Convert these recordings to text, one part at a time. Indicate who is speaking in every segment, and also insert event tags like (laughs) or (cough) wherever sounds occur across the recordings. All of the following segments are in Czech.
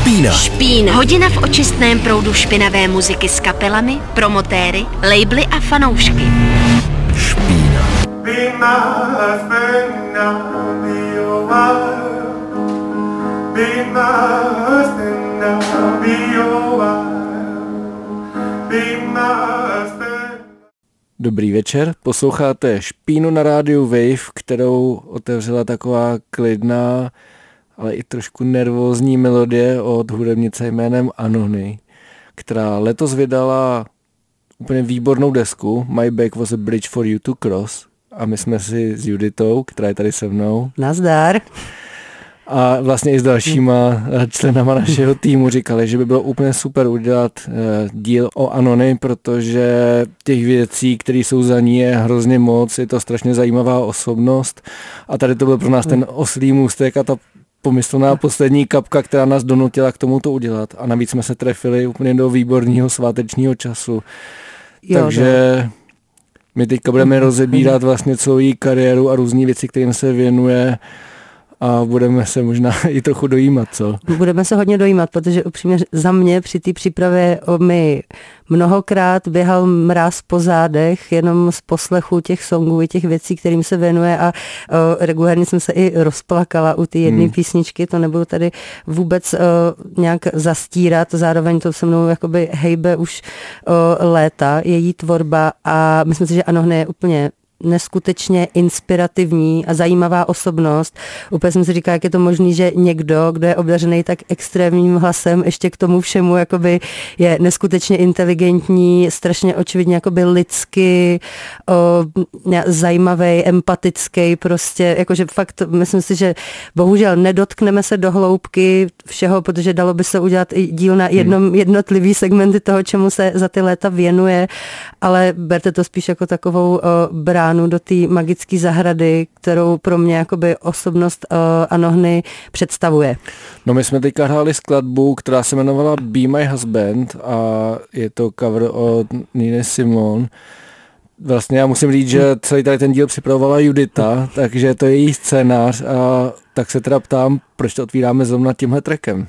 Speaker 1: Špína.
Speaker 2: Špína. Hodina v očistném proudu špinavé muziky s kapelami, promotéry, labely a fanoušky.
Speaker 1: Špína.
Speaker 3: Be my husband, I'll be your wife. Be my husband, I'll be your wife. Be my husband.
Speaker 4: Dobrý večer, posloucháte Špínu na rádiu Wave, kterou otevřela taková klidná, ale i trošku nervózní melodie od hudebnice jménem Anony, která letos vydala úplně výbornou desku My Back was a Bridge for You to Cross a my jsme si s Juditou, která je tady se mnou,
Speaker 5: Nazdar.
Speaker 4: a vlastně i s dalšíma eh, členama našeho týmu říkali, že by bylo úplně super udělat eh, díl o Anony, protože těch věcí, které jsou za ní, je hrozně moc, je to strašně zajímavá osobnost a tady to byl pro nás ten oslý můstek a ta pomyslná poslední kapka, která nás donutila k tomu to udělat. A navíc jsme se trefili úplně do výborného svátečního času.
Speaker 5: Jo,
Speaker 4: Takže my teďka budeme rozebírat vlastně celou její kariéru a různé věci, kterým se věnuje a budeme se možná (laughs) i trochu dojímat, co?
Speaker 5: Budeme se hodně dojímat, protože upřímně za mě při té přípravě o mi mnohokrát běhal mráz po zádech, jenom z poslechu těch songů i těch věcí, kterým se věnuje a o, regulárně jsem se i rozplakala u té jedné hmm. písničky, to nebudu tady vůbec o, nějak zastírat, zároveň to se mnou jakoby hejbe už o, léta, její tvorba a myslím si, že Anohne je úplně neskutečně inspirativní a zajímavá osobnost. Úplně jsem si říkala, jak je to možné, že někdo, kdo je obdařený tak extrémním hlasem, ještě k tomu všemu jakoby je neskutečně inteligentní, strašně očividně jakoby lidsky, o, zajímavý, empatický prostě, jakože fakt myslím si, že bohužel nedotkneme se do hloubky všeho, protože dalo by se udělat i díl na jednom jednotlivý segmenty toho, čemu se za ty léta věnuje, ale berte to spíš jako takovou o, bránu do té magické zahrady, kterou pro mě jakoby osobnost o, Anohny představuje.
Speaker 4: No my jsme teďka hráli skladbu, která se jmenovala Be My Husband a je to cover od Nina Simon. Vlastně já musím říct, že celý tady ten díl připravovala Judita, takže to je její scénář a tak se teda ptám, proč to otvíráme zrovna tímhle trekem.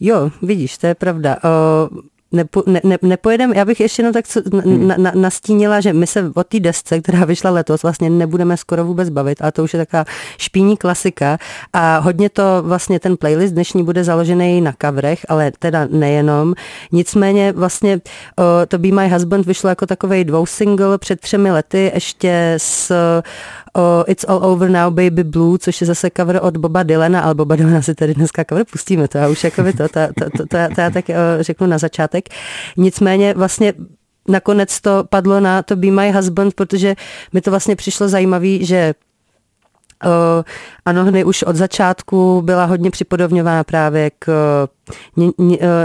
Speaker 5: Jo, vidíš, to je pravda. O, nepo, ne, ne, nepojedem, já bych ještě jenom tak co-
Speaker 4: Hmm.
Speaker 5: na, na, nastínila, že my se o té desce, která vyšla letos, vlastně nebudeme skoro vůbec bavit, ale to už je taková špíní klasika a hodně to vlastně ten playlist dnešní bude založený na coverech, ale teda nejenom. Nicméně vlastně o, to Be My Husband vyšlo jako takovej dvou single před třemi lety ještě s o It's All Over Now Baby Blue, což je zase cover od Boba Dylana, ale Boba Dylana si tady dneska cover pustíme, to já už jako by to, to, to, to, to, já- to já tak řeknu na začátek. Nicméně vlastně nakonec to padlo na to Be My Husband, protože mi to vlastně přišlo zajímavý, že ano, hny už od začátku byla hodně připodobňována právě k uh,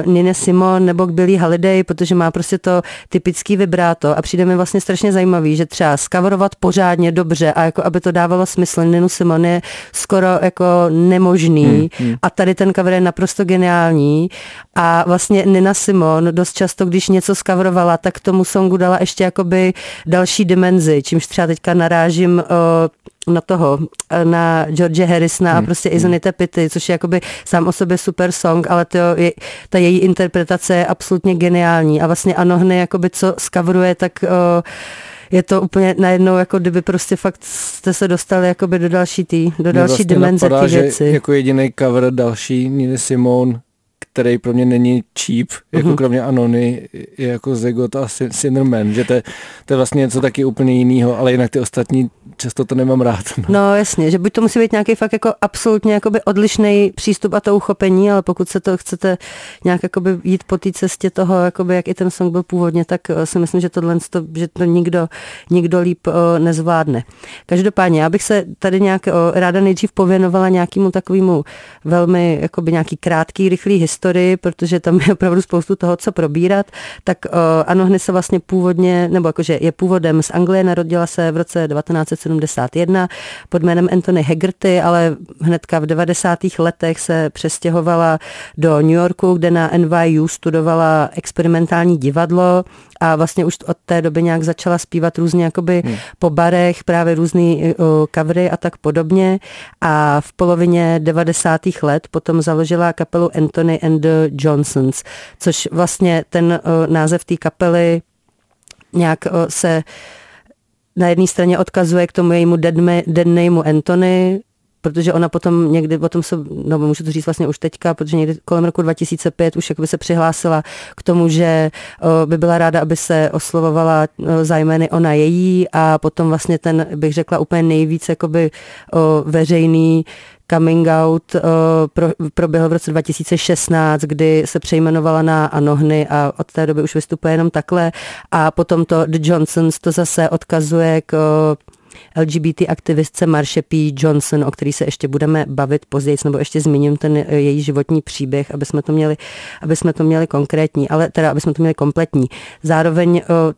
Speaker 5: Nine Simon nebo k Billie Holiday, protože má prostě to typický vibráto. A přijde mi vlastně strašně zajímavý, že třeba skavorovat pořádně dobře a jako aby to dávalo smysl, Ninu Simon je skoro jako nemožný hmm, hmm. a tady ten cover je naprosto geniální. A vlastně Nina Simon dost často, když něco skavrovala, tak tomu songu dala ještě jakoby další dimenzi, čímž třeba teďka narážím na toho, na George Harrisona a prostě Izonite Pitty, což je jakoby sám o sobě super song, ale to je, ta její interpretace je absolutně geniální a vlastně Anohny, jakoby co skavruje, tak uh, je to úplně najednou, jako kdyby prostě fakt jste se dostali jakoby do další tý, do další
Speaker 4: vlastně
Speaker 5: dimenze
Speaker 4: napadá, že
Speaker 5: věci.
Speaker 4: jako jediný cover další Nina Simone, který pro mě není cheap, jako
Speaker 5: Mhm.
Speaker 4: kromě Anony, je jako Zegot a Sin- Sinnerman, že to je, to je vlastně něco taky úplně jiného, ale jinak ty ostatní často to nemám rád. No.
Speaker 5: No jasně, že buď to musí být nějaký fakt jako absolutně jakoby odlišný přístup a to uchopení, ale pokud se to chcete nějak jakoby jít po té cestě toho, jakoby jak i ten song byl původně, tak eh, si myslím, že tohle, to, že to nikdo, nikdo líp o, nezvládne. Každopádně, já bych se tady nějak o, ráda nejdřív pověnovala nějakému takovému velmi jakoby nějaký krátký, rychlý historii, protože tam je opravdu spoustu toho, co probírat. Tak o, Anohny se vlastně původně, nebo jakože je původem z Anglie, narodila se v roce 1971 pod jménem Anthony Haggerty, ale hnedka v 90. letech se přestěhovala do New Yorku, kde na NYU studovala experimentální divadlo a vlastně už od té doby nějak začala zpívat různě jakoby hmm. po barech, právě různý uh, covery a tak podobně a v polovině 90. let potom založila kapelu Anthony and the Johnsons, což vlastně ten uh, název té kapely nějak uh, se na jedné straně odkazuje k tomu jejímu dead, dead nameu Anthony, protože ona potom někdy, potom se, no můžu to říct vlastně už teďka, protože někdy kolem roku 2005 už jakoby se přihlásila k tomu, že by byla ráda, aby se oslovovala zájmeny ona její a potom vlastně ten, bych řekla, úplně nejvíc jakoby veřejný coming out uh, pro, proběhl v roce 2016, kdy se přejmenovala na Anohny a od té doby už vystupuje jenom takhle a potom to The Johnsons to zase odkazuje k uh, LGBT aktivistce Marsha P. Johnson, o který se ještě budeme bavit později, nebo ještě zmíním ten eh, její životní příběh, aby jsme to měli, aby jsme to měli konkrétní, ale teda, aby jsme to měli kompletní. Zároveň eh,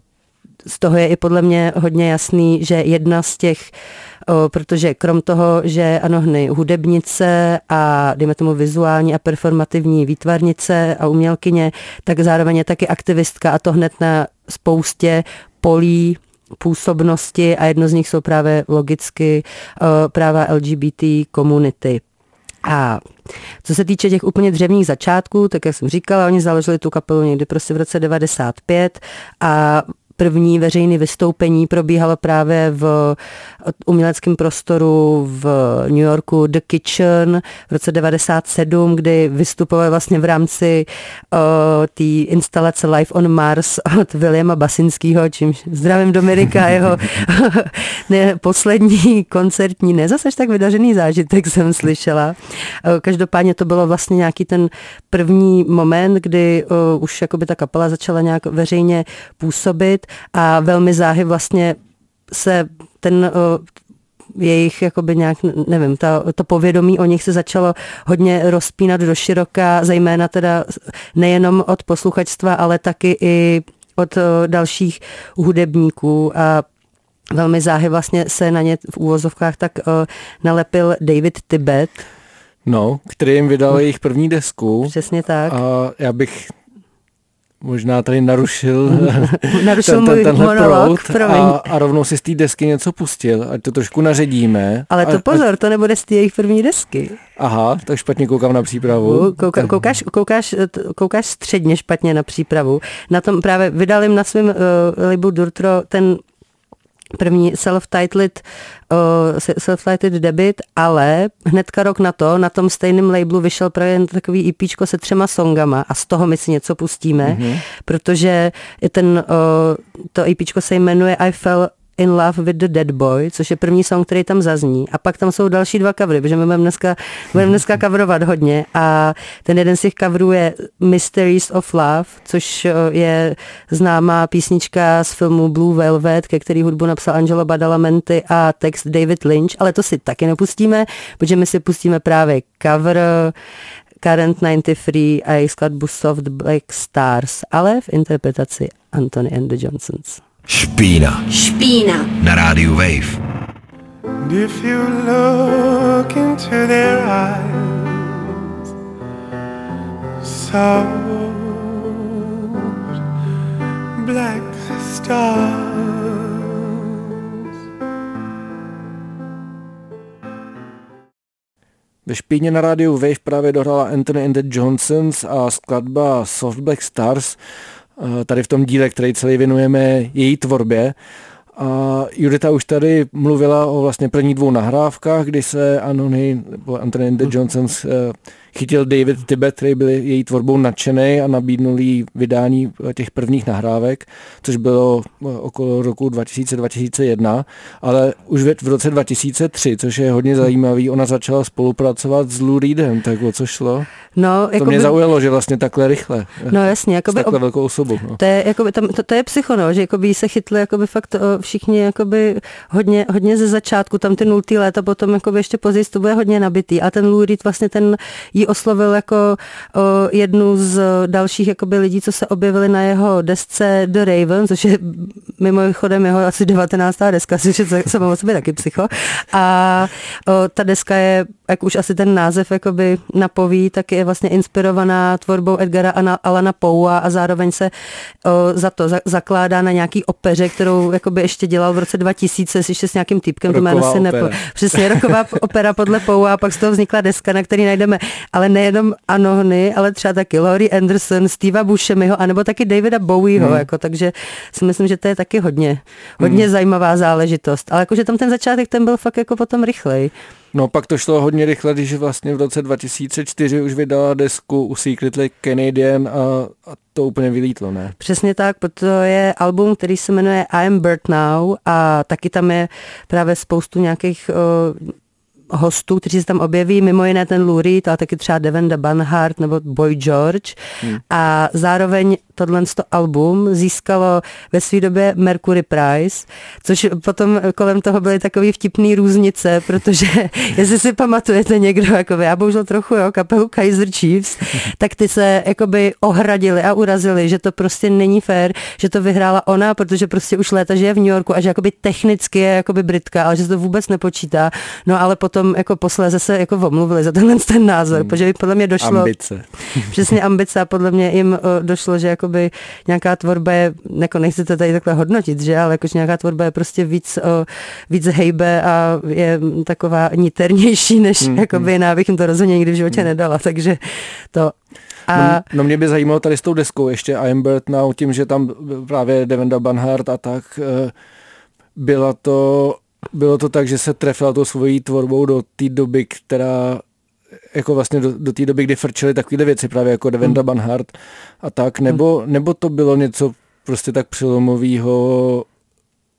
Speaker 5: z toho je i podle mě hodně jasný, že jedna z těch O, protože krom toho, že ano, hny hudebnice a dejme tomu vizuální a performativní výtvarnice a umělkyně, tak zároveň je taky aktivistka a to hned na spoustě polí působnosti a jedno z nich jsou právě logicky eh, práva LGBT komunity. A co se týče těch úplně dřevních začátků, tak jak jsem říkala, oni založili tu kapelu někdy prostě v roce 95 a první veřejné vystoupení probíhalo právě v uměleckém prostoru v New Yorku The Kitchen v roce 97, kdy vystupovali vlastně v rámci uh, té instalace Live on Mars od Williama Basinského, čímž zdravím Dominika, jeho (laughs) ne, poslední koncertní, ne zase tak vydařený zážitek jsem slyšela. Uh, každopádně to bylo vlastně nějaký ten první moment, kdy uh, už jakoby ta kapela začala nějak veřejně působit a velmi záhy vlastně se ten jejich jakoby nějak, nevím, ta, to povědomí o nich se začalo hodně rozpínat do široka, zejména teda nejenom od posluchačstva, ale taky i od dalších hudebníků a velmi záhy vlastně se na ně v úvozovkách tak nalepil David Tibet.
Speaker 4: No, který jim vydal jejich první desku.
Speaker 5: Přesně tak.
Speaker 4: A já bych možná tady narušil, (laughs)
Speaker 5: narušil ten, ten, tenhle monolog,
Speaker 4: proud a, a rovnou si z té desky něco pustil, ať to trošku naředíme.
Speaker 5: Ale to
Speaker 4: a,
Speaker 5: pozor, to nebude z té jejich první desky.
Speaker 4: Aha, tak špatně koukám na přípravu.
Speaker 5: Kouka, koukáš, koukáš, koukáš středně špatně na přípravu. Na tom právě vydal jim na svém uh, libu Durtro ten první self-titled, uh, self-titled debit, ale hnedka rok na to, na tom stejném labelu vyšel právě takový EP se třema songama a z toho my si něco pustíme, mm-hmm. protože ten, uh, to EP se jmenuje I Fell In Love with the Dead Boy, což je první song, který tam zazní. A pak tam jsou další dva covery, protože my budeme dneska, budeme dneska coverovat hodně. A ten jeden z těch coverů je Mysteries of Love, což eh, je známá písnička z filmu Blue Velvet, ke který hudbu napsal Angelo Badalamenti a text David Lynch, ale to si taky nepustíme, protože my si pustíme právě cover Current 93 a jejich skladbu Soft Black Stars, ale v interpretaci Anthony and the Johnsons.
Speaker 1: Špína.
Speaker 2: Špína.
Speaker 1: Na rádiu Wave.
Speaker 3: And if you look into their eyes, soft black stars.
Speaker 4: Ve špíně na rádiu Wave právě dohrála Anthony and the Johnsons a skladba Soft Black Stars tady v tom díle, který celý věnujeme její tvorbě. A Judita už tady mluvila o vlastně prvních dvou nahrávkách, kdy se Anony, nebo Anthony the Johnsons eh, chytil David Tibet, který byl její tvorbou nadšený a nabídnul jí vydání těch prvních nahrávek, což bylo eh, okolo roku 2000-2001, ale už v roce 2003, což je hodně zajímavý, ona začala spolupracovat s Lou Reedem, tak o co šlo?
Speaker 5: No,
Speaker 4: to mě by... zaujalo, že vlastně takhle rychle.
Speaker 5: No jasně,
Speaker 4: jakoby, takhle ob... velkou osobou. No.
Speaker 5: To je, jakoby, tam, to, to, je psycho, no, že jakoby se chytli jakoby fakt všichni jakoby hodně, hodně ze začátku, tam ty nultý léta, potom jakoby ještě později to bude hodně nabitý. A ten Lou Reed vlastně ten ji oslovil jako o, jednu z dalších jakoby lidí, co se objevili na jeho desce The Raven, což je mimochodem jeho asi 19. deska, což je (laughs) samo o sobě taky psycho. A o, ta deska je, jak už asi ten název jakoby napoví, tak je vlastně inspirovaná tvorbou Edgara Alana Poua a zároveň se o, za to za, zakládá na nějaký opeře, kterou jakoby ještě dělal v roce 2000 ještě s nějakým typkem, to jméno si nepo... Přesně, roková opera podle Poua a pak z toho vznikla deska, na který najdeme ale nejenom Anohny, ale třeba taky Laurie Anderson, Steva Buscemiho, anebo taky Davida Bowieho, hmm. jako, takže si myslím, že to je taky hodně, hodně hmm. zajímavá záležitost. Ale jakože tam ten začátek, ten byl fakt jako potom rychlej.
Speaker 4: No pak to šlo hodně rychle, když vlastně v roce 2004 už vydala desku u Secretly Canadian a, a to úplně vylítlo, ne?
Speaker 5: Přesně tak, to je album, který se jmenuje I am Bird Now a taky tam je právě spoustu nějakých uh, hostů, kteří se tam objeví, mimo jiné ten Lou Reed, ale taky třeba Devenda Banhart nebo Boy George. Hmm. A zároveň tohle album získalo ve své době Mercury Prize, což potom kolem toho byly takový vtipný různice, protože (laughs) jestli si pamatujete někdo, jako já bohužel trochu, jo, kapelu Kaiser Chiefs, (laughs) tak ty se jakoby ohradili a urazili, že to prostě není fér, že to vyhrála ona, protože prostě už léta žije v New Yorku a že jakoby technicky je jakoby Britka, ale že se to vůbec nepočítá. No ale potom jako posléze se jako omluvili za tenhle ten názor, hmm. protože podle mě došlo...
Speaker 4: Ambice. (laughs)
Speaker 5: Přesně ambice a podle mě jim došlo, že jakoby nějaká tvorba je, jako nechci to tady takhle hodnotit, že, ale jakož nějaká tvorba je prostě víc, o, víc hejbe a je taková niternější, než mm, jakoby mm. jiná bych jim to rozhodně nikdy v životě mm. nedala, takže to
Speaker 4: a... No, no mě by zajímalo tady s tou deskou ještě I Am Bird Now, tím, že tam právě Devenda Banhart a tak eh, byla to, bylo to tak, že se trefila tou svojí tvorbou do té doby, která jako vlastně do, do té doby, kdy frčely takové věci, právě jako Devenda hmm. Banhart a tak, nebo, hmm. nebo to bylo něco prostě tak přelomového,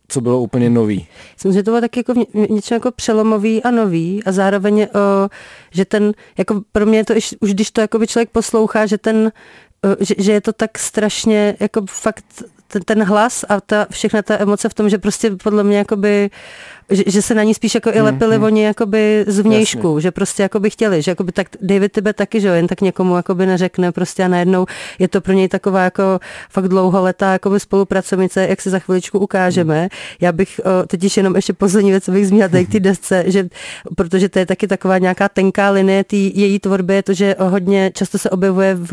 Speaker 4: co bylo úplně nový.
Speaker 5: Myslím, že to bylo tak jako něco jako přelomový a nový a zároveň, o, že ten, jako pro mě to, už když to jako člověk poslouchá, že ten, o, že, že je to tak strašně, jako fakt ten, ten hlas a ta, všechna ta emoce v tom, že prostě podle mě jakoby že, že se na ní spíš jako i lepili mm, oni jakoby z vnějšku, Jasně. že prostě jakoby chtěli, že jakoby tak David Tibet taky, že jo, jen tak někomu jakoby neřekne prostě a najednou je to pro něj taková jako fakt dlouholetá jakoby spolupracovnice, jak si za chviličku ukážeme. Mm. Já bych o, totiž jenom ještě poslední věc, abych zmínila tady k té desce, že protože to je taky taková nějaká tenká linie tý, její tvorby, je to, že hodně často se objevuje v,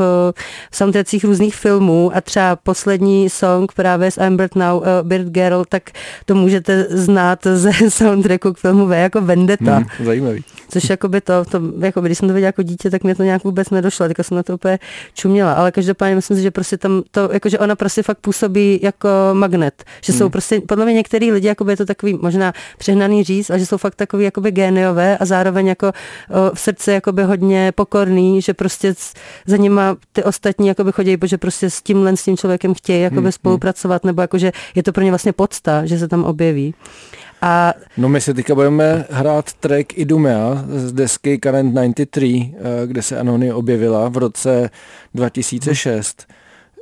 Speaker 5: v soundtrackích různých filmů a třeba poslední song právě s I'm Bird Now, uh, Bird Girl, tak to můžete znát ze soundtracku k filmu V jako Vendetta.
Speaker 4: Hmm, zajímavý.
Speaker 5: Což jakoby to, to jakoby, když jsem to viděla jako dítě, tak mě to nějak vůbec nedošlo, tak jsem na to úplně čuměla, ale každopádně myslím si, že prostě tam to, jakože ona prostě fakt působí jako magnet, že hmm. jsou prostě, podle mě některý lidi, jakoby je to takový možná přehnaný říct, ale že jsou fakt takový jakoby géniové a zároveň jako o, v srdci jakoby hodně pokorný, že prostě za nima ty ostatní jakoby chodí, protože prostě s tímhle s tím člověkem chtějí jakoby hmm. spolupracovat, nebo jakože je to pro ně vlastně podsta, že se tam objeví.
Speaker 4: A... No my si teďka budeme hrát track Idumea z desky Current 93, eh, kde se Anony objevila v roce 2006.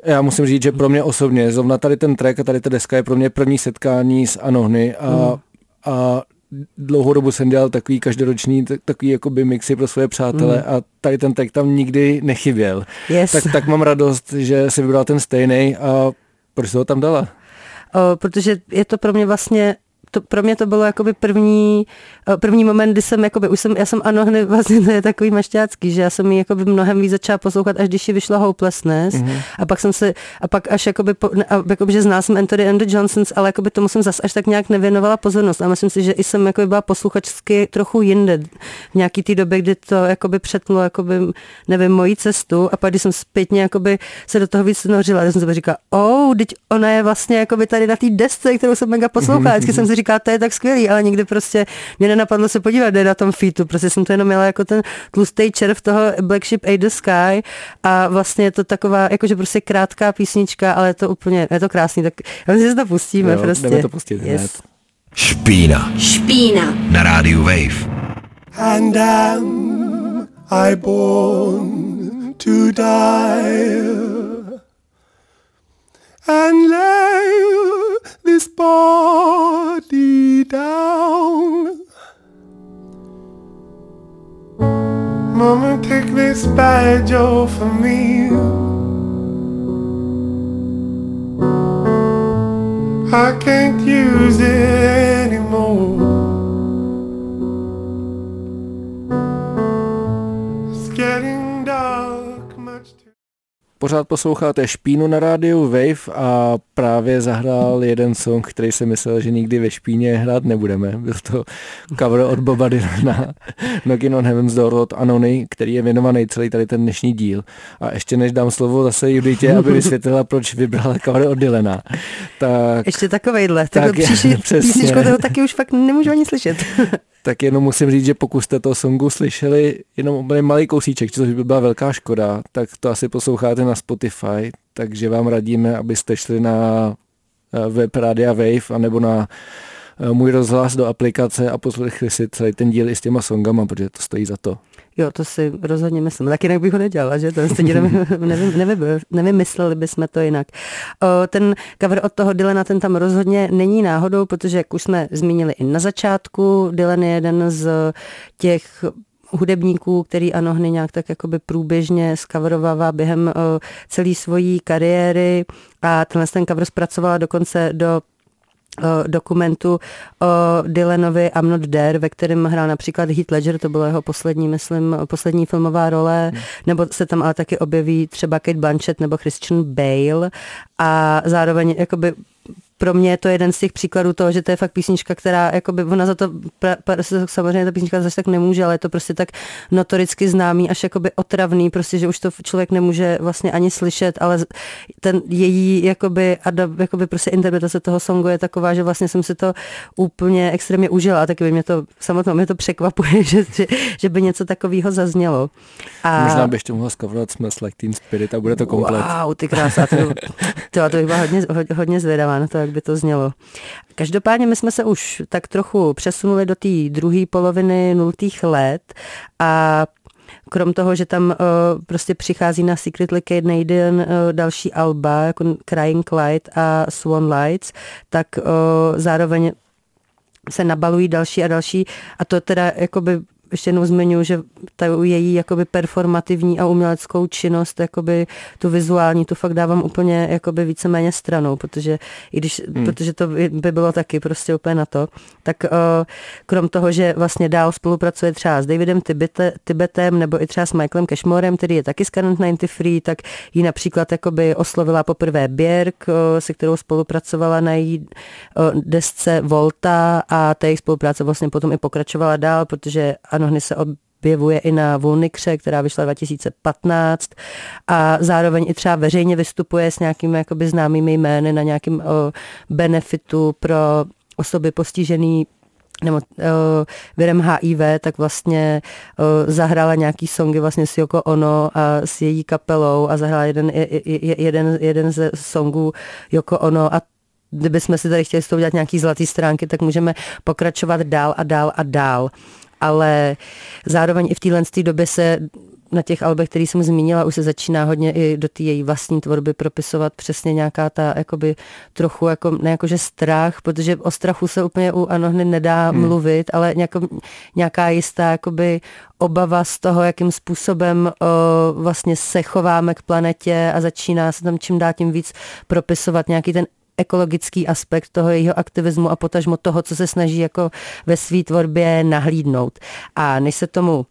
Speaker 4: Já musím říct, že pro mě osobně, zrovna tady ten track a tady ta deska je pro mě první setkání s Anohny a, mm. a dlouhou dobu jsem dělal takový každoroční takový jakoby mixy pro svoje přátele mm. a tady ten track tam nikdy nechyběl.
Speaker 5: Yes.
Speaker 4: Tak, tak mám radost, že si vybral ten stejný a proč jsi ho tam dala?
Speaker 5: O, protože je to pro mě vlastně to, pro mě to bylo jakoby první, eh, první moment, kdy jsem, jakoby, už jsem, já jsem ano, hned vlastně (laughs) to je takový mašťácký, že já jsem ji jakoby mnohem víc začala poslouchat, až když ji vyšla Hopelessness. Mm-hmm. a pak jsem se, a pak až jakoby, po, a, jakoby že znala jsem Anthony and the Johnsons, ale jakoby tomu jsem zase až tak nějak nevěnovala pozornost. A myslím si, že i jsem jakoby byla posluchačsky trochu jinde v nějaký té době, kdy to jakoby přetlo, jakoby, nevím, mojí cestu. A pak když jsem zpětně jakoby se do toho víc nořila, tak jsem si říkala, oh, teď ona je vlastně jakoby tady na té desce, kterou jsem mega poslouchala, (laughs) vždycky jsem si říká, to je tak skvělý, ale nikdy prostě mě nenapadlo se podívat, kde na tom featu, prostě jsem to jenom měla jako ten tlustý červ toho Black Ship A the Sky a vlastně je to taková, jakože prostě krátká písnička, ale je to úplně, je to krásný, tak já si to pustíme jo, prostě.
Speaker 4: Jdeme to pustit
Speaker 5: yes. hned.
Speaker 1: Špína.
Speaker 2: Špína.
Speaker 1: Na rádiu Wave.
Speaker 3: And am I born to die? and lay this body down. Mama, take this badge off of me. I can't use it anymore.
Speaker 4: Pořád posloucháte Špínu na rádiu Wave a právě zahrál jeden song, který jsem myslel, že nikdy ve Špíně hrát nebudeme. Byl to cover od Boba Dylana (laughs) Knockin' on Heaven's Door od Anony, který je věnovaný celý tady ten dnešní díl. A ještě než dám slovo zase Juditě, aby vysvětlila, proč vybrala cover od Dylana.
Speaker 5: Tak, ještě takovejhle. Tak, tak příští (laughs) písničku toho taky už fakt nemůžu ani slyšet. (laughs)
Speaker 4: tak jenom musím říct, že pokud jste toho songu slyšeli jenom malý kousíček, což by byla velká škoda, tak to asi posloucháte na Spotify, takže vám radíme, abyste šli na eh, web Radia Wave anebo na eh, můj rozhlas do aplikace a poslechli si celý ten díl i s těma songama, protože to stojí za to.
Speaker 5: Jo, to si rozhodně myslím. Tak jinak bych ho nedělala, že to stejně nevím, nevím, nevymysleli bychom to jinak. O, ten cover od toho Dylana, ten tam rozhodně není náhodou, protože jak už jsme zmínili i na začátku, Dylan je jeden z těch hudebníků, který Anohny nějak tak jakoby průběžně skaverovává během celé svojí kariéry a tenhle ten cover zpracovala dokonce do dokumentu o Dylanovi I'm Not There, ve kterém hrál například Heath Ledger, to byla jeho poslední, myslím, poslední filmová role, hmm. nebo se tam ale taky objeví třeba Kate Blanchett nebo Christian Bale a zároveň jakoby pro mě je to jeden z těch příkladů toho, že to je fakt písnička, která, jakoby, ona za to, pra, pra, samozřejmě ta písnička zase tak nemůže, ale je to prostě tak notoricky známý, až jakoby otravný, prostě, že už to člověk nemůže vlastně ani slyšet, ale ten její, jakoby, adab, jakoby prostě interpretace toho songu je taková, že vlastně jsem si to úplně extrémně užila a taky by mě to, samotnou mě to překvapuje, (laughs) že, že, že by něco takového zaznělo.
Speaker 4: A... Možná bych to mohla skavrat Smells Like Teen Spirit a bude to komplet.
Speaker 5: Wow, ty krása, to, to, to bych byla hodně, hodně zvědavá na to, jak by to znělo. Každopádně my jsme se už tak trochu přesunuli do té druhé poloviny nultých let a krom toho, že tam uh, prostě přichází na Secretly Kate Naden uh, další alba, jako Crying Light a Swan Lights, tak uh, zároveň se nabalují další a další a to teda jakoby ještě jednou zmiňuji, že ta její jakoby performativní a uměleckou činnost, jakoby tu vizuální, tu fakt dávám úplně jakoby víceméně stranou, protože i když, hmm. protože to by bylo taky prostě úplně na to, tak uh, krom toho, že vlastně dál spolupracuje třeba s Davidem Tibete, Tibetem nebo i třeba s Michaelem Cashmorem, který je taky z Current 93, tak ji například jakoby oslovila poprvé Björk, uh, se kterou spolupracovala na její uh, desce Volta a ta jejich spolupráce vlastně potom i pokračovala dál, protože Anohny se objevuje i na Vulnikře, která vyšla 2015 a zároveň i třeba veřejně vystupuje s nějakými jakoby známými jmény na nějakým o, benefitu pro osoby postižený nebo uh, virem HIV, tak vlastně uh, zahrála nějaký songy vlastně s Yoko Ono a s její kapelou a zahrála jeden, jeden, jeden ze songů Yoko Ono. A kdybychom si tady chtěli s tou udělat nějaký zlatý stránky, tak můžeme pokračovat dál a dál a dál ale zároveň i v téhle době se na těch albech, který jsem zmínila, už se začíná hodně i do té její vlastní tvorby propisovat přesně nějaká ta jakoby trochu jako, ne jakože strach, protože o strachu se úplně u Anohny nedá hmm. mluvit, ale nějaká, nějaká jistá jakoby obava z toho, jakým způsobem o, vlastně se chováme k planetě a začíná se tam čím dál tím víc propisovat nějaký ten ekologický aspekt toho jejího aktivismu a potažmo toho, co se snaží jako ve své tvorbě nahlídnout. A než se tomu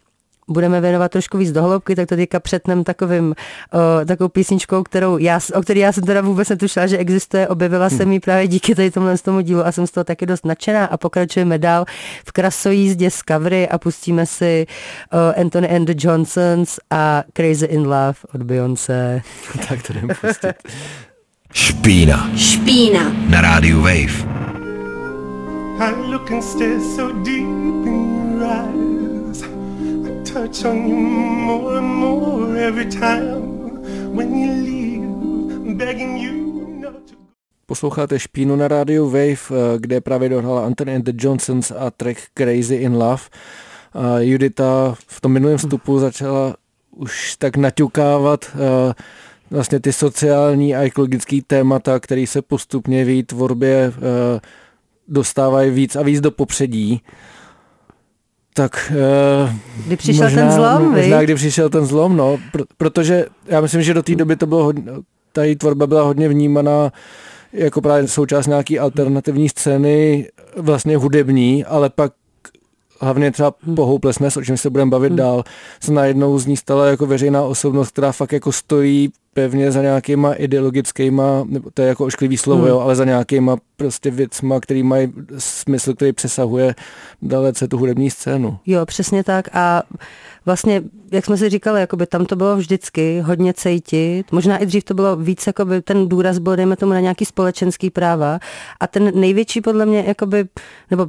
Speaker 5: budeme věnovat trošku víc dohloubky, tak to teďka přetnem takovým, o, takovou písničkou, kterou já, o které já jsem teda vůbec netušila, že existuje. Objevila jsem ji právě díky tady tomhle z tomu dílu a jsem z toho taky dost nadšená a pokračujeme dál v krasojízdě z Kavry a pustíme si o, Anthony and the Johnsons a Crazy in Love od Beyoncé. (laughs)
Speaker 4: tak to jdem pustit. (laughs)
Speaker 1: Špína.
Speaker 2: Špína.
Speaker 1: Na rádiu Wave.
Speaker 3: I look and stare so deep in your eyes. I touch on you more and more every time. When you leave, begging you not to
Speaker 4: Posloucháte Špínu na rádiu Wave, eh, kde právě dohrála Anthony and the Johnsons a track Crazy in Love. A Judita v tom minulém vstupu začala už tak naťukávat uh, vlastně ty sociální a ekologické témata, které se postupně v její tvorbě uh, dostávají víc a víc do popředí. Tak
Speaker 5: uh, kdy přišel možná, ten zlom,
Speaker 4: možná, kdy přišel ten zlom, no, pr- protože já myslím, že do té doby to bylo hodně, ta její tvorba byla hodně vnímaná jako právě součást nějaký alternativní scény, vlastně hudební, ale pak hlavně třeba po Hopelessness, o čem se budeme bavit hmm. dál, se najednou z ní stala jako veřejná osobnost, která fakt jako stojí pevně za nějakýma ideologickýma, nebo to je jako ošklivý slovo, hmm. jo, ale za nějakýma prostě věcma, který mají smysl, který přesahuje dalece tu hudební scénu.
Speaker 5: Jo, přesně tak a vlastně, jak jsme si říkali, jakoby tam to bylo vždycky hodně cejtit. Možná i dřív to bylo víc, jakoby ten důraz byl, dejme tomu, na nějaký společenský práva. A ten největší podle mě, jakoby, nebo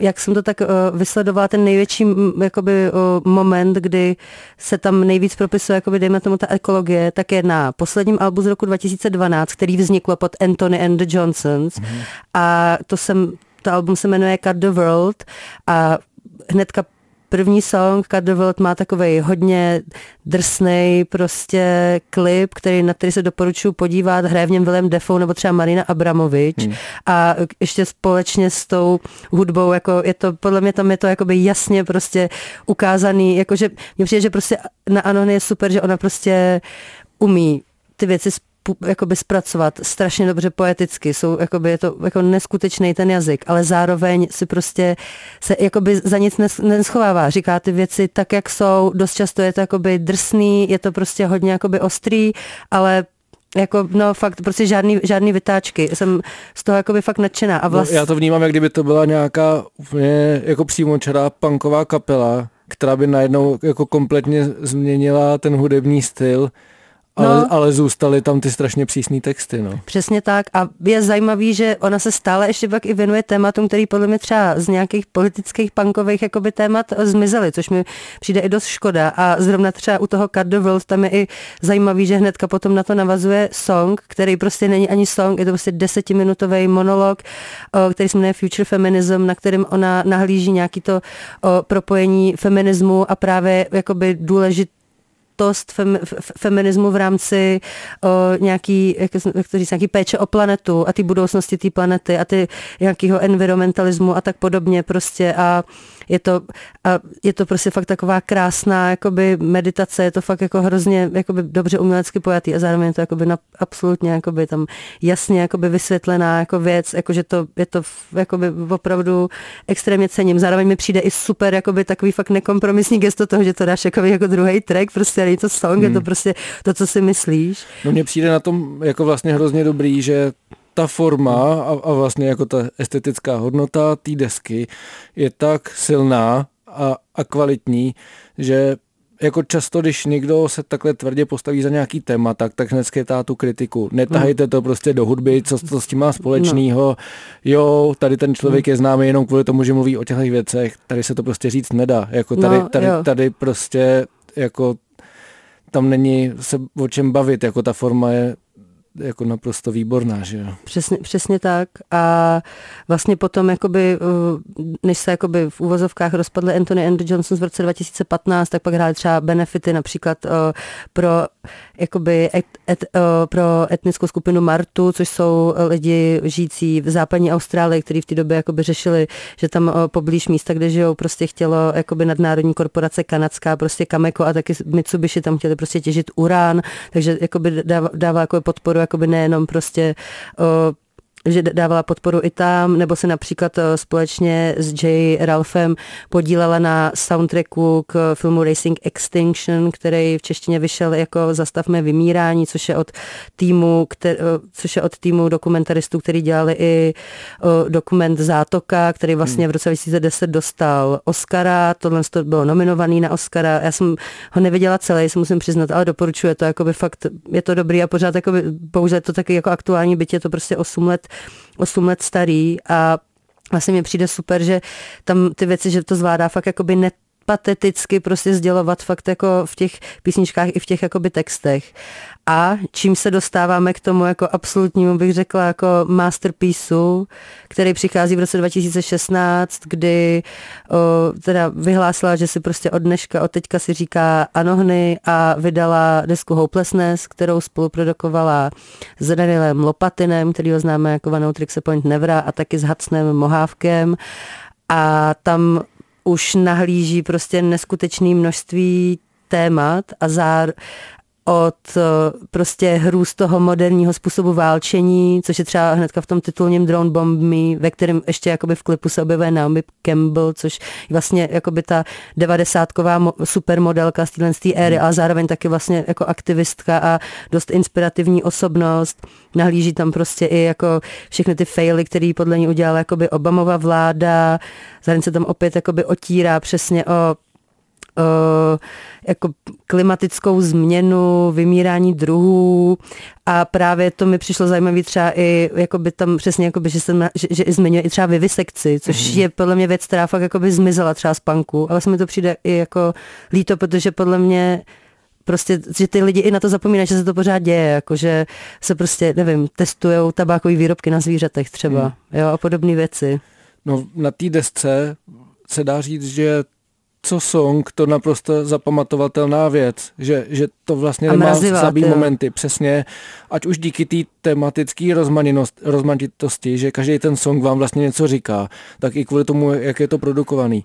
Speaker 5: jak jsem to tak uh, vysledovala, ten největší jakoby, uh, moment, kdy se tam nejvíc propisuje, jakoby, dejme tomu, ta ekologie, tak je na posledním albu z roku 2012, který vzniklo pod Anthony and the Johnsons. Mm. A to jsem, to album se jmenuje Cut the World a hnedka První song Cut the World má takový hodně drsný prostě klip, který, na který se doporučuji podívat. Hraje v něm Willem Defoe nebo třeba Marina Abramovič. Hmm. A ještě společně s tou hudbou, jako je to, podle mě tam je to jakoby jasně prostě ukázaný, jakože mně přijde, že prostě na Anon je super, že ona prostě umí ty věci jakoby zpracovat strašně dobře poeticky, jsou, jakoby je to jako neskutečný ten jazyk, ale zároveň si prostě se jakoby za nic neschovává, říká ty věci tak, jak jsou, dost často je to jakoby drsný, je to prostě hodně jakoby ostrý, ale jako, no fakt, prostě žádný, žádný vytáčky. Jsem z toho jakoby fakt nadšená. A vlast...
Speaker 4: no, já to vnímám, jak kdyby to byla nějaká úplně jako přímočará punková kapela, která by najednou jako kompletně změnila ten hudební styl ale, no, ale zůstaly tam ty strašně přísné texty. No.
Speaker 5: Přesně tak a je zajímavý, že ona se stále ještě pak i věnuje tématům, který podle mě třeba z nějakých politických punkových jakoby témat zmizely, což mi přijde i dost škoda a zrovna třeba u toho Cut the World tam je i zajímavý, že hnedka potom na to navazuje song, který prostě není ani song, je to prostě desetiminutový monolog, který se jmenuje Future Feminism, na kterém ona nahlíží nějaký to propojení feminismu a právě jakoby důležit důležitost fem, feminismu v rámci o, nějaký, jak, jak to říct, nějaký péče o planetu a ty budoucnosti té planety a ty nějakého environmentalismu a tak podobně prostě a je to, a je to prostě fakt taková krásná jakoby meditace, je to fakt jako hrozně jakoby dobře umělecky pojatý a zároveň je to jakoby na, absolutně jakoby tam jasně jakoby vysvětlená jako věc, jakože to je to jakoby opravdu extrémně cením. Zároveň mi přijde i super jakoby takový fakt nekompromisní gesto toho, že to dáš jakoby jako druhý track, prostě není to song, hmm. je to hmm. prostě to, co si myslíš.
Speaker 4: No mně přijde na tom jako vlastně hrozně dobrý, že ta forma a, a vlastně jako ta estetická hodnota té desky je tak silná a, a kvalitní, že jako často, když někdo se takhle tvrdě postaví za nějaký téma, tak, tak hned skytá tu kritiku. Netahejte to prostě do hudby, co to s tím má společného. Jo, tady ten člověk je známý jenom kvůli tomu, že mluví o těchto věcech. Tady se to prostě říct nedá. Jako tady, tady, tady prostě jako tam není se o čem bavit, jako ta forma je jako naprosto výborná, že jo.
Speaker 5: Přesně, přesně tak a vlastně potom, jakoby, než se jakoby v úvozovkách rozpadly Anthony and Johnson v roce 2015, tak pak hráli třeba benefity například pro jakoby et, et, pro etnickou skupinu Martu, což jsou lidi žijící v západní Austrálii, kteří v té době jakoby řešili, že tam poblíž místa, kde žijou, prostě chtělo jakoby nadnárodní korporace kanadská, prostě Kameko a taky Mitsubishi tam chtěli prostě těžit urán, takže jakoby dává, dává jako podporu jakoby nejenom prostě že dávala podporu i tam, nebo se například eh, společně s Jay Ralphem podílela na soundtracku k filmu Racing Extinction, který v češtině vyšel jako Zastavme vymírání, což je od týmu, kter, eh, což je od týmu dokumentaristů, který dělali i eh, dokument Zátoka, který vlastně hmm. v roce 2010 dostal Oscara, tohle to bylo nominovaný na Oscara. Já jsem ho neviděla celý, se musím přiznat, ale doporučuji to, jako by fakt je to dobrý a pořád jakoby, pouze to taky jako aktuální, byť je to prostě 8 let 8 let starý a vlastně mi přijde super, že tam ty věci, že to zvládá fakt jakoby net pateticky prostě sdělovat fakt jako v těch písničkách i v těch jakoby textech. A čím se dostáváme k tomu jako absolutnímu, bych řekla, jako masterpieceu, který přichází v roce 2016, kdy o, teda vyhlásila, že si prostě od dneška, od teďka si říká Anohny a vydala desku Hopelessness, kterou spoluprodukovala s Danielem Lopatinem, který ho známe jako Vanou Trixe Point Nevra a taky s Hacnem Mohávkem. A tam už nahlíží prostě neskutečné množství témat a, zár, od eh, prostě hrů z toho moderního způsobu válčení, což je třeba hnedka v tom titulním Drone Bomb Me, ve kterém ještě jakoby v klipu se objevuje Naomi Campbell, což vlastně jakoby ta devadesátková supermodelka z téhle éry, hmm. ale zároveň taky vlastně jako aktivistka a dost inspirativní osobnost. Nahlíží tam prostě i jako všechny ty faily, které podle ní udělala jakoby Obamova vláda. Zároveň se tam opět jakoby otírá přesně o jako klimatickou změnu, vymírání druhů a právě to mi přišlo zajímavé třeba i jakoby tam přesně, jakoby, že, jsem, že, že i zmiňuje i třeba vivisekci, což mm. je podle mě věc, která fakt jakoby zmizela třeba z panku, ale se mi to přijde i jako líto, protože podle mě prostě, že ty lidi i na to zapomínají, že se to pořád děje, jako že se prostě, nevím, testují tabákové výrobky na zvířatech třeba, mm. jo, a podobné věci.
Speaker 4: No na té desce se dá říct, že co song, to naprosto zapamatovatelná věc, že, že to vlastně nemá slabý momenty, přesně, ať už díky té tematické rozmanitosti, že každý ten song vám vlastně něco říká, tak i kvůli tomu, jak je to produkovaný.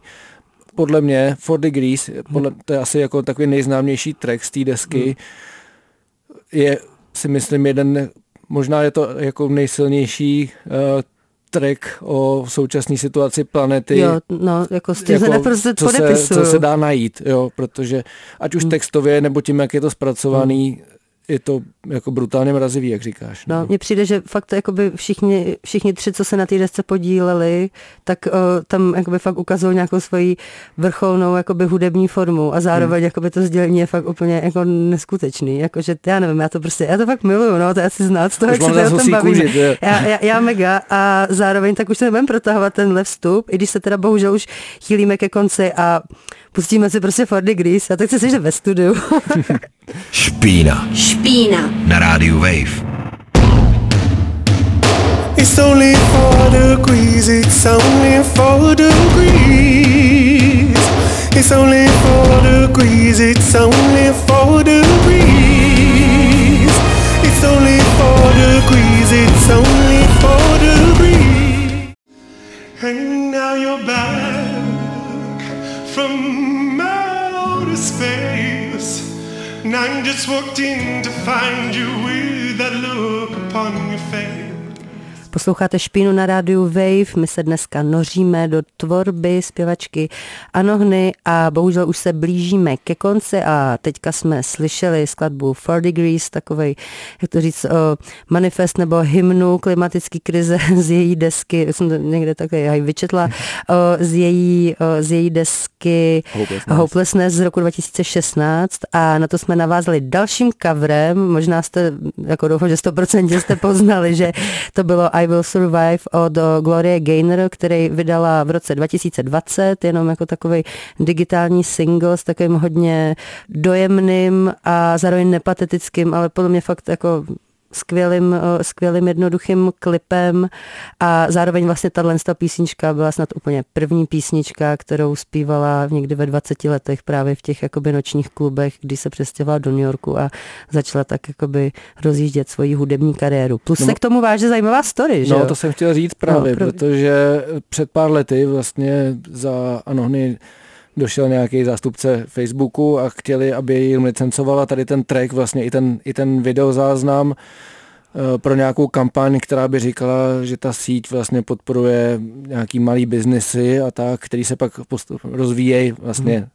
Speaker 4: Podle mě Four Degrees, podle, to je asi jako takový nejznámější track z té desky, hmm. je si myslím jeden, možná je to jako nejsilnější uh, track o současné situaci planety.
Speaker 5: Jo, no, jako s tím jako, se naprosto
Speaker 4: co se, co se dá najít, jo, protože ať už hmm. textově, nebo tím, jak je to zpracovaný, hmm je to jako brutálně mrazivý, jak říkáš.
Speaker 5: No, no mně přijde, že fakt jakoby všichni, všichni tři, co se na té desce podíleli, tak uh, tam jakoby fakt ukazují nějakou svoji vrcholnou jakoby hudební formu a zároveň hmm. jakoby to sdělení je fakt úplně jako neskutečný. Jakože já nevím, já to prostě, já to fakt miluju, no, to je asi znát z toho,
Speaker 4: jak se o tom bavíme.
Speaker 5: já, já, já, mega a zároveň tak už se nebudem protahovat tenhle vstup, i když se teda bohužel už chýlíme ke konci a pustíme si prostě For Degrees a tak se slyšet ve studiu. (laughs)
Speaker 1: Špína.
Speaker 2: Špína.
Speaker 1: Na rádiu Wave.
Speaker 3: It's only four degrees, it's only four degrees. It's only four degrees, it's only four degrees. It's only four degrees, it's only four degrees. And now you're back from outer space. And I just walked in to find you with that look upon your face.
Speaker 5: Posloucháte Špínu na rádiu Wave, my se dneska noříme do tvorby zpěvačky Anohny a bohužel už se blížíme ke konci a teďka jsme slyšeli skladbu Four Degrees, takovej, jak to říct, manifest nebo hymnu klimatické krize z její desky, jsem to někde také já vyčetla, z její, z její desky Hopelessness. Hopelessness z roku 2016 a na to jsme navázali dalším coverem, možná jste, jako doufám, že 100% jste poznali, že to bylo I Will Survive od Gloria Gaynor, který vydala v roce 2020, jenom jako takový digitální single s takovým hodně dojemným a zároveň nepatetickým, ale podle mě fakt jako skvělým, eh, skvělým jednoduchým klipem a zároveň vlastně tahle písnička byla snad úplně první písnička, kterou zpívala někdy ve 20 letech právě v těch jakoby nočních klubech, když se přestěhovala do New Yorku a začala tak jakoby rozjíždět svoji hudební kariéru. Plus no, se k tomu váže zajímavá story, že
Speaker 4: No
Speaker 5: jo?
Speaker 4: to jsem chtěl říct právě, no, protože před pár lety vlastně za Anohny došel nějaký zástupce Facebooku a chtěli, aby jim licencovala tady ten track, vlastně i ten, i ten videozáznam eh, pro nějakou kampaň, která by říkala, že ta síť vlastně podporuje nějaký malý biznesy a tak, který se pak rozvíjejí vlastně. Mm.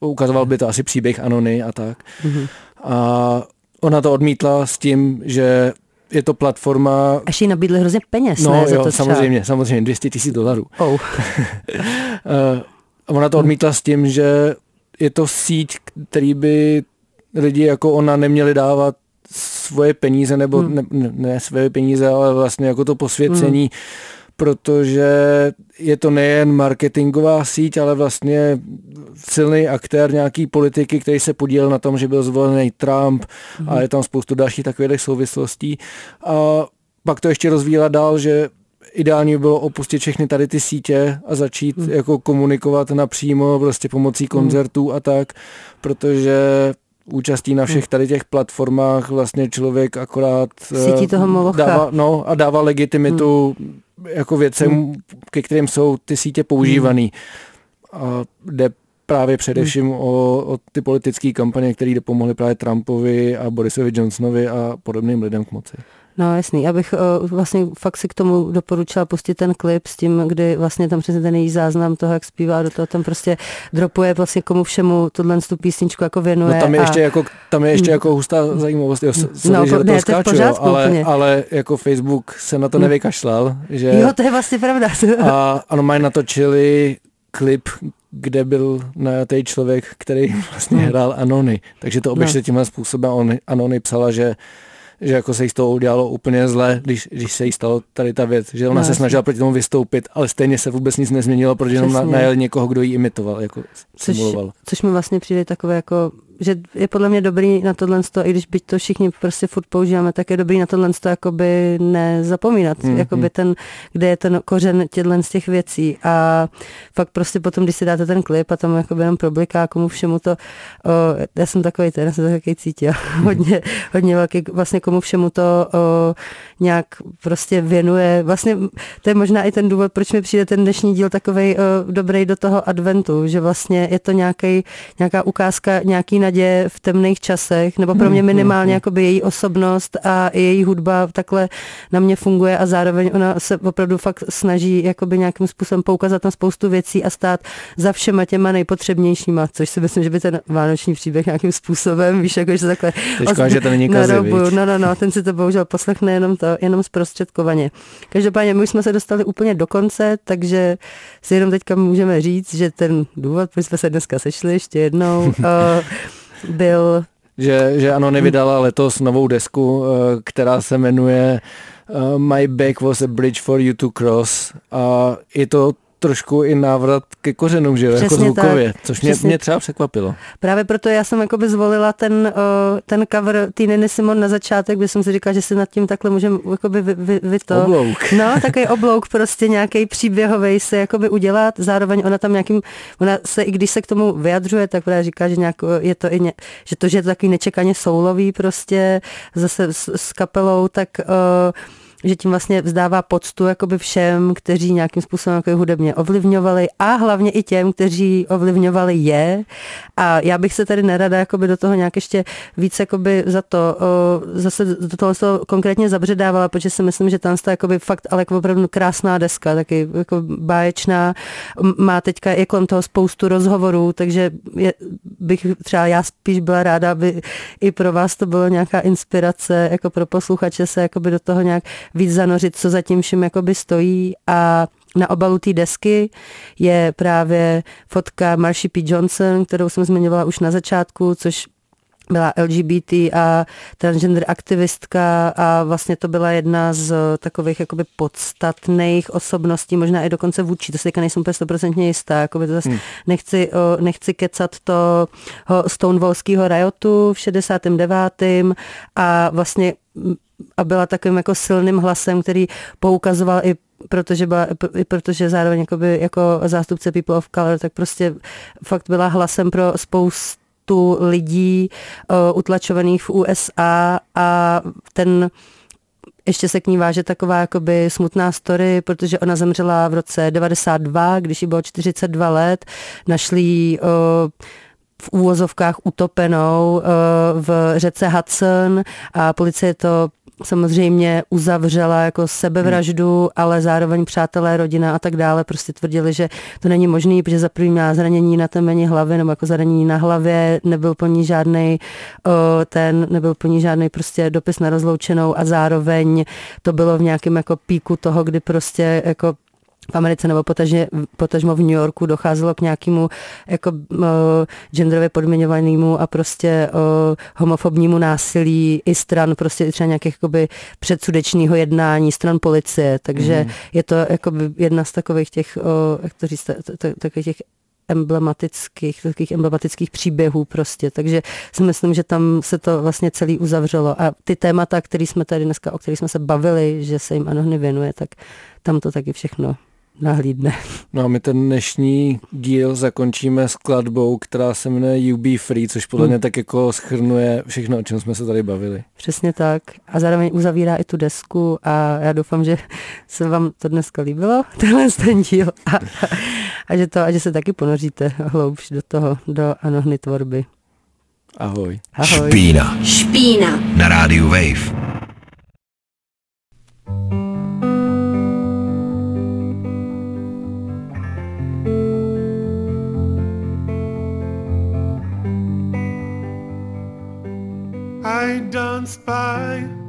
Speaker 4: Ukazoval by to asi příběh Anony a tak. Mm. A ona to odmítla s tím, že je to platforma...
Speaker 5: Až jí nabídli hrozně peněz,
Speaker 4: no,
Speaker 5: ne?
Speaker 4: Jo,
Speaker 5: za to
Speaker 4: samozřejmě, třeba. samozřejmě, 200 tisíc dolarů.
Speaker 5: Oh. (laughs)
Speaker 4: A ona to odmítla s tím, že je to síť, který by lidi jako ona neměli dávat svoje peníze, nebo hmm. ne, ne, ne svoje peníze, ale vlastně jako to posvěcení, hmm. protože je to nejen marketingová síť, ale vlastně silný aktér nějaký politiky, který se podílel na tom, že byl zvolený Trump hmm. a je tam spoustu dalších takových souvislostí. A pak to ještě rozvíjela dál, že ideální by bylo opustit všechny tady ty sítě a začít hmm. jako komunikovat napřímo prostě pomocí hmm. koncertů hmm. a tak, protože účastí na všech hmm. tady těch platformách vlastně člověk akorát
Speaker 5: Sítí toho
Speaker 4: dává, no, a dává legitimitu hmm. jako věcem, hmm. ke kterým jsou ty sítě používaný. Hmm. A jde právě především hmm. o, o ty politické kampaně, které dopomohly právě Trumpovi a Borisovi Johnsonovi a podobným lidem k moci.
Speaker 5: No jasný, abych uh, vlastně fakt si k tomu doporučila pustit ten klip s tím, kdy vlastně tam přesně ten její záznam toho, jak zpívá, do toho tam prostě dropuje vlastně komu všemu tuhle tu písničku jako věnuje.
Speaker 4: No tam je
Speaker 5: a...
Speaker 4: ještě jako, tam je ještě hmm. jako hustá zajímavost, jo, sorry,
Speaker 5: no,
Speaker 4: že
Speaker 5: ne,
Speaker 4: to skáču,
Speaker 5: pořádku,
Speaker 4: jo, ale,
Speaker 5: úplně.
Speaker 4: ale jako Facebook se na to
Speaker 5: Hmm.
Speaker 4: nevykašlal, že
Speaker 5: Jo, to je vlastně pravda.
Speaker 4: a ano, mají natočili klip, kde byl najatý člověk, který (laughs) vlastně
Speaker 5: Hmm.
Speaker 4: hrál Anony. Takže to obešli
Speaker 5: No.
Speaker 4: tímhle způsobem. On, Anony psala, že že jako se jí z toho udělalo úplně zle, když, když se jí stalo tady ta věc, že ona
Speaker 5: No,
Speaker 4: se snažila proti tomu vystoupit, ale stejně se vůbec nic nezměnilo, protože jenom na,
Speaker 5: Přesně.
Speaker 4: najeli někoho, kdo ji imitoval, jako
Speaker 5: Což,
Speaker 4: simuloval.
Speaker 5: což mi vlastně přijde takové jako, že je podle mě dobrý na tohle, i když byť to všichni prostě furt používáme, tak je dobrý na tohle jakoby nezapomínat,
Speaker 4: Mhm.
Speaker 5: mm-hmm. jakoby ten, kde je ten kořen těchto z těch věcí a fakt prostě potom, když si dáte ten klip a tam jakoby jenom probliká komu všemu to, o, já jsem takový ten, já jsem takový cítil, (laughs) hodně, hodně velký, vlastně komu všemu to o, nějak prostě věnuje, vlastně to je možná i ten důvod, proč mi přijde ten dnešní díl takovej o, dobrý do toho adventu, že vlastně je to nějaký, nějaká ukázka nějaký naděje v temných časech, nebo pro mě minimálně jakoby její osobnost a její hudba takhle na mě funguje a zároveň ona se opravdu fakt snaží jakoby nějakým způsobem poukazat na spoustu věcí a stát za všema těma nejpotřebnějšíma, což si myslím, že by ten vánoční příběh nějakým způsobem, víš, jako že takhle
Speaker 4: Teď škoda, že to není (laughs) kazy?
Speaker 5: No, no, no, ten si to bohužel poslechne jenom to, jenom zprostředkovaně. Každopádně my už jsme se dostali úplně do konce, takže si jenom teďka můžeme říct, že ten důvod, proč jsme se dneska sešli ještě jednou, (laughs) eh, byl
Speaker 4: Že, že ano, nevydala letos novou desku, eh, která se jmenuje eh, My Back was a bridge for you to cross. A je to trošku i návrat ke kořenům, že jo, jako zvukově,
Speaker 5: tak.
Speaker 4: což mě,
Speaker 5: Přesně.
Speaker 4: mě třeba překvapilo.
Speaker 5: Právě proto já jsem jakoby zvolila ten, o, ten cover té Niny Simon na začátek, kde jsem si říkala, že si nad tím takhle můžeme jakoby vy, vy, vy to.
Speaker 4: Oblouk. (laughs)
Speaker 5: No, takový oblouk prostě nějaký příběhový se jakoby udělat. Zároveň ona tam nějakým, ona se, i když se k tomu vyjadřuje, tak právě říká, že nějak je to i, ně, že to, že je to takový nečekaně soulový prostě zase s, s kapelou, tak o, že tím vlastně vzdává poctu jakoby všem, kteří nějakým způsobem jako hudebně ovlivňovali a hlavně i těm, kteří ovlivňovali je. A já bych se tady nerada jakoby do toho nějak ještě víc jakoby za to, zase do toho se konkrétně zabředávala, protože si myslím, že tam je jakoby fakt ale jako opravdu krásná deska, taky jako báječná, má teďka je kolem toho spoustu rozhovorů, takže je, bych třeba já spíš byla ráda, aby i pro vás to bylo nějaká inspirace, jako pro posluchače se jakoby do toho nějak víc zanořit, co za tím vším jakoby stojí a na obalu té desky je právě fotka Marshy P. Johnson, kterou jsem zmiňovala už na začátku, což byla LGBT a transgender aktivistka a vlastně to byla jedna z takových jakoby podstatných osobností, možná i dokonce vůči, to si teďka nejsem úplně stoprocentně jistá, jakoby to zase hmm. nechci, nechci kecat to Stonewallského riotu v 69. a vlastně a byla takovým jako silným hlasem, který poukazoval i protože, byla, i protože zároveň jakoby, jako zástupce People of Color, tak prostě fakt byla hlasem pro spoustu lidí uh, utlačovaných v USA a ten ještě se k ní váže taková jakoby smutná story, protože ona zemřela v roce 92, když jí bylo 42 let. Našli uh, v úvozovkách utopenou uh, v řece Hudson a policie to samozřejmě uzavřela jako sebevraždu, hmm. ale zároveň přátelé, rodina a tak dále prostě tvrdili, že to není možné, protože za první má zranění na temeni hlavy nebo jako zranění na hlavě, nebyl po ní žádný ten, nebyl po ní žádný prostě dopis na rozloučenou a zároveň to bylo v nějakém jako píku toho, kdy prostě jako v Americe nebo potažně, potažmo v New Yorku docházelo k nějakému jako uh, genderově podměňovanému a prostě uh, homofobnímu násilí i stran prostě třeba nějakých jakoby předsudečného jednání stran policie, takže mm. je to jakoby jedna z takových těch, uh, jak to říct, takových těch emblematických, takových emblematických příběhů prostě, takže si myslím, že tam se to vlastně celý uzavřelo. A ty témata, které jsme tady dneska, o kterých jsme se bavili, že se jim Anohny věnuje, tak tam to taky všechno nahlídne.
Speaker 4: No a my ten dnešní díl zakončíme skladbou, která se jmenuje You Be Free, což podle mě tak jako schrnuje všechno, o čem jsme se tady bavili.
Speaker 5: Přesně tak. A zároveň uzavírá i tu desku a já doufám, že se vám to dneska líbilo, (laughs) tenhle ten díl. A, a že, to, a že se taky ponoříte hloubš do toho, do anohny tvorby.
Speaker 4: Ahoj.
Speaker 5: Ahoj.
Speaker 1: Špína.
Speaker 2: Špína.
Speaker 1: Na rádiu Wave.
Speaker 3: I dance by